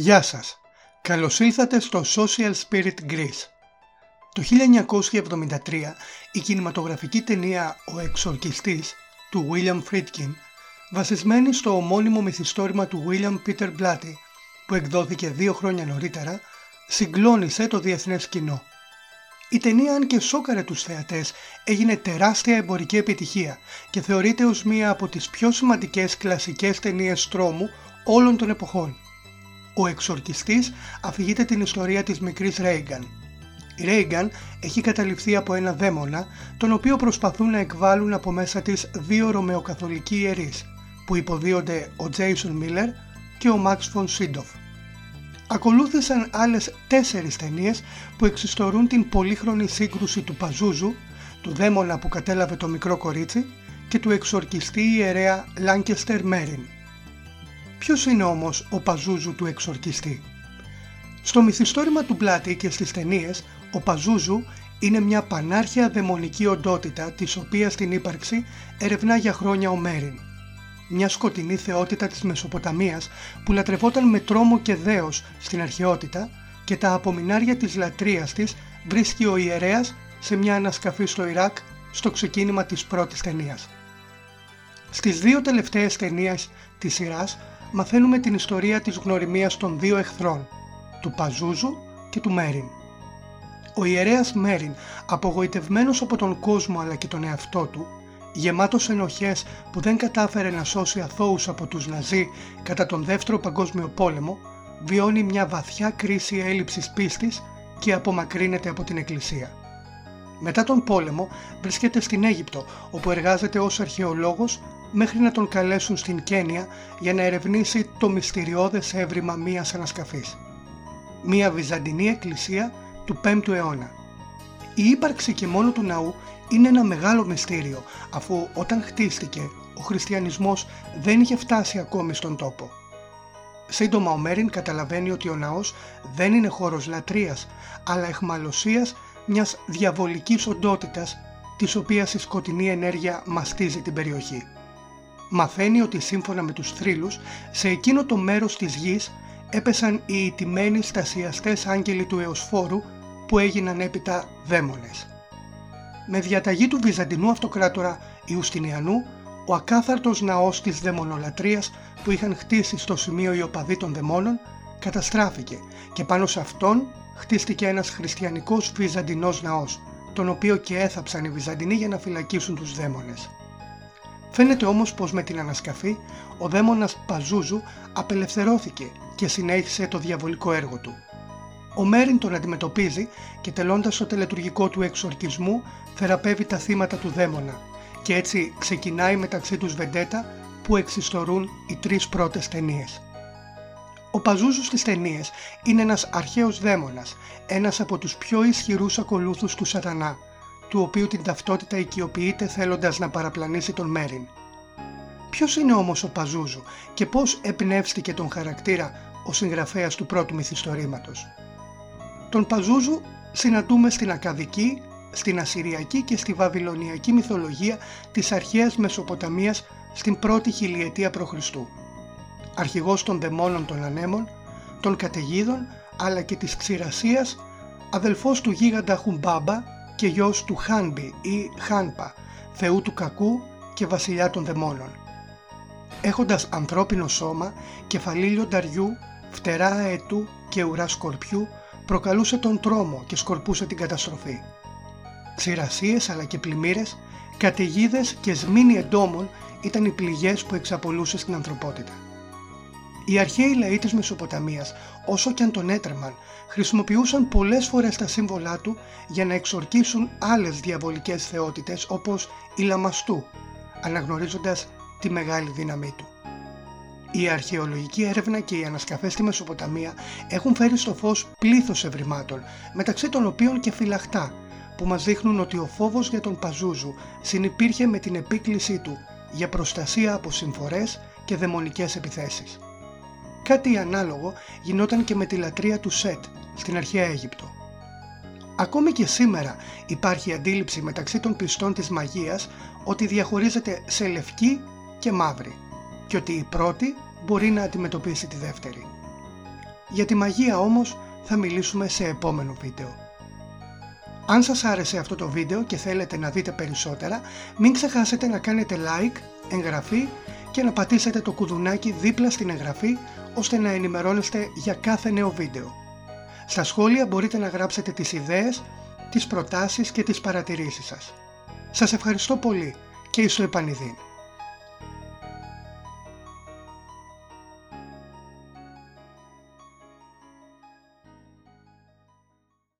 Γεια σας. Καλώς ήλθατε στο Social Spirit Greece. Το 1973 η κινηματογραφική ταινία «Ο Εξορκιστής» του William Friedkin βασισμένη στο ομώνυμο μυθιστόρημα του William Peter Blatty που εκδόθηκε δύο χρόνια νωρίτερα συγκλώνησε το διεθνές κοινό. Η ταινία αν και σόκαρε τους θεατές έγινε τεράστια εμπορική επιτυχία και θεωρείται ως μία από τις πιο σημαντικές κλασικές ταινίες τρόμου όλων των εποχών. Ο εξορκιστής αφηγείται την ιστορία της μικρής Ρέιγκαν. Η Ρέιγκαν έχει καταληφθεί από ένα δαίμονα, τον οποίο προσπαθούν να εκβάλουν από μέσα της δύο ρωμαιοκαθολικοί ιερείς, που υποδίονται ο Τζέισον Μίλλερ και ο Μάξ Φον Σίντοφ. Ακολούθησαν άλλες τέσσερις ταινίες που εξιστορούν την πολύχρονη σύγκρουση του Παζούζου, του δαίμονα που κατέλαβε το μικρό κορίτσι και του εξορκιστή ιερέα Λάνκεστερ Μέριν. Ποιος είναι όμως ο Παζούζου του εξορκιστή; Στο μυθιστόρημα του Πλάτη και στις ταινίες, ο Παζούζου είναι μια πανάρχια δαιμονική οντότητα της οποίας την ύπαρξη ερευνά για χρόνια ο Μέριν. Μια σκοτεινή θεότητα της Μεσοποταμίας που λατρευόταν με τρόμο και δέος στην αρχαιότητα και τα απομεινάρια της λατρείας της βρίσκει ο ιερέας σε μια ανασκαφή στο Ιράκ στο ξεκίνημα της πρώτης ταινίας. Στις δύο τελευταίες ταινίες της σειράς μαθαίνουμε την ιστορία της γνωριμίας των δύο εχθρών, του Παζούζου και του Μέριν. Ο ιερέας Μέριν, απογοητευμένος από τον κόσμο αλλά και τον εαυτό του, γεμάτος ενοχές που δεν κατάφερε να σώσει αθώους από τους Ναζί κατά τον Δεύτερο Παγκόσμιο Πόλεμο, βιώνει μια βαθιά κρίση έλλειψης πίστης και απομακρύνεται από την Εκκλησία. Μετά τον πόλεμο βρίσκεται στην Αίγυπτο όπου εργάζεται ως αρχαιολόγος μέχρι να τον καλέσουν στην Κένια για να ερευνήσει το μυστηριώδες έβριμα μίας ανασκαφής. Μία βυζαντινή εκκλησία του 5ου αιώνα. Η ύπαρξη και μόνο του ναού είναι ένα μεγάλο μυστήριο αφού όταν χτίστηκε ο χριστιανισμός δεν είχε φτάσει ακόμη στον τόπο. Σύντομα ο Μέριν καταλαβαίνει ότι ο ναός δεν είναι χώρος λατρείας αλλά εχμαλωσίας μιας διαβολικής οντότητας της οποίας η σκοτεινή ενέργεια μαστίζει την περιοχή μαθαίνει ότι σύμφωνα με τους θρύλους, σε εκείνο το μέρος της γης έπεσαν οι ιτημένοι στασιαστές άγγελοι του Εωσφόρου που έγιναν έπειτα δαίμονες. Με διαταγή του Βυζαντινού Αυτοκράτορα Ιουστινιανού, ο ακάθαρτος ναός της δαιμονολατρείας που είχαν χτίσει στο σημείο οι οπαδοί των δαιμόνων καταστράφηκε και πάνω σε αυτόν χτίστηκε ένας χριστιανικός βυζαντινός ναός, τον οποίο και έθαψαν οι Βυζαντινοί για να φυλακίσουν τους δαίμονες. Φαίνεται όμως πως με την ανασκαφή ο δαίμονας Παζούζου απελευθερώθηκε και συνέχισε το διαβολικό έργο του. Ο Μέριν τον αντιμετωπίζει και τελώντας το τελετουργικό του εξορκισμού θεραπεύει τα θύματα του δαίμονα και έτσι ξεκινάει μεταξύ τους βεντέτα που εξιστορούν οι τρεις πρώτες ταινίες. Ο Παζούζου στις ταινίες είναι ένας αρχαίος δαίμονας, ένας από τους πιο ισχυρούς ακολούθους του σατανά του οποίου την ταυτότητα οικειοποιείται θέλοντας να παραπλανήσει τον Μέριν. Ποιος είναι όμως ο Παζούζου και πώς εμπνεύστηκε τον χαρακτήρα ο συγγραφέας του πρώτου μυθιστορήματος; Τον Παζούζου συναντούμε στην Ακαδική, στην Ασυριακή και στη Βαβυλωνιακή μυθολογία της αρχαίας Μεσοποταμίας στην πρώτη χιλιετία π.Χ. Αρχηγός των δαιμόνων των ανέμων, των καταιγίδων αλλά και της ξηρασίας, αδελφός του γίγαντα Χουμπάμπα και γιος του Χάνμπι ή Χάνπα, θεού του κακού και βασιλιά των δαιμόνων. Έχοντας ανθρώπινο σώμα, κεφαλή λιονταριού, φτερά αετού και ουρά σκορπιού, προκαλούσε τον τρόμο και σκορπούσε την καταστροφή. Ξηρασίες αλλά και πλημμύρες, καταιγίδες και σμήνοι εντόμων ήταν οι πληγές που εξαπολούσε στην ανθρωπότητα. Οι αρχαίοι λαοί της Μεσοποταμίας, όσο και αν τον έτρεμαν, χρησιμοποιούσαν πολλές φορές τα σύμβολά του για να εξορκίσουν άλλες διαβολικές θεότητες όπως η Λαμαστού, αναγνωρίζοντας τη μεγάλη δύναμή του. Η αρχαιολογική έρευνα και οι ανασκαφές στη Μεσοποταμία έχουν φέρει στο φως πλήθος ευρημάτων, μεταξύ των οποίων και φυλαχτά, που μας δείχνουν ότι ο φόβος για τον Παζούζου συνυπήρχε με την επίκλησή του για προστασία από συμφορές και δαιμονικές επιθέσεις. Κάτι ανάλογο γινόταν και με τη λατρεία του Σετ στην αρχαία Αίγυπτο. Ακόμη και σήμερα υπάρχει αντίληψη μεταξύ των πιστών της μαγείας ότι διαχωρίζεται σε λευκή και μαύρη και ότι η πρώτη μπορεί να αντιμετωπίσει τη δεύτερη. Για τη μαγεία όμως θα μιλήσουμε σε επόμενο βίντεο. Αν σας άρεσε αυτό το βίντεο και θέλετε να δείτε περισσότερα, μην ξεχάσετε να κάνετε like, εγγραφή και να πατήσετε το κουδουνάκι δίπλα στην εγγραφή ώστε να ενημερώνεστε για κάθε νέο βίντεο. Στα σχόλια μπορείτε να γράψετε τις ιδέες, τις προτάσεις και τις παρατηρήσεις σας. Σας ευχαριστώ πολύ και στο επανειδήν.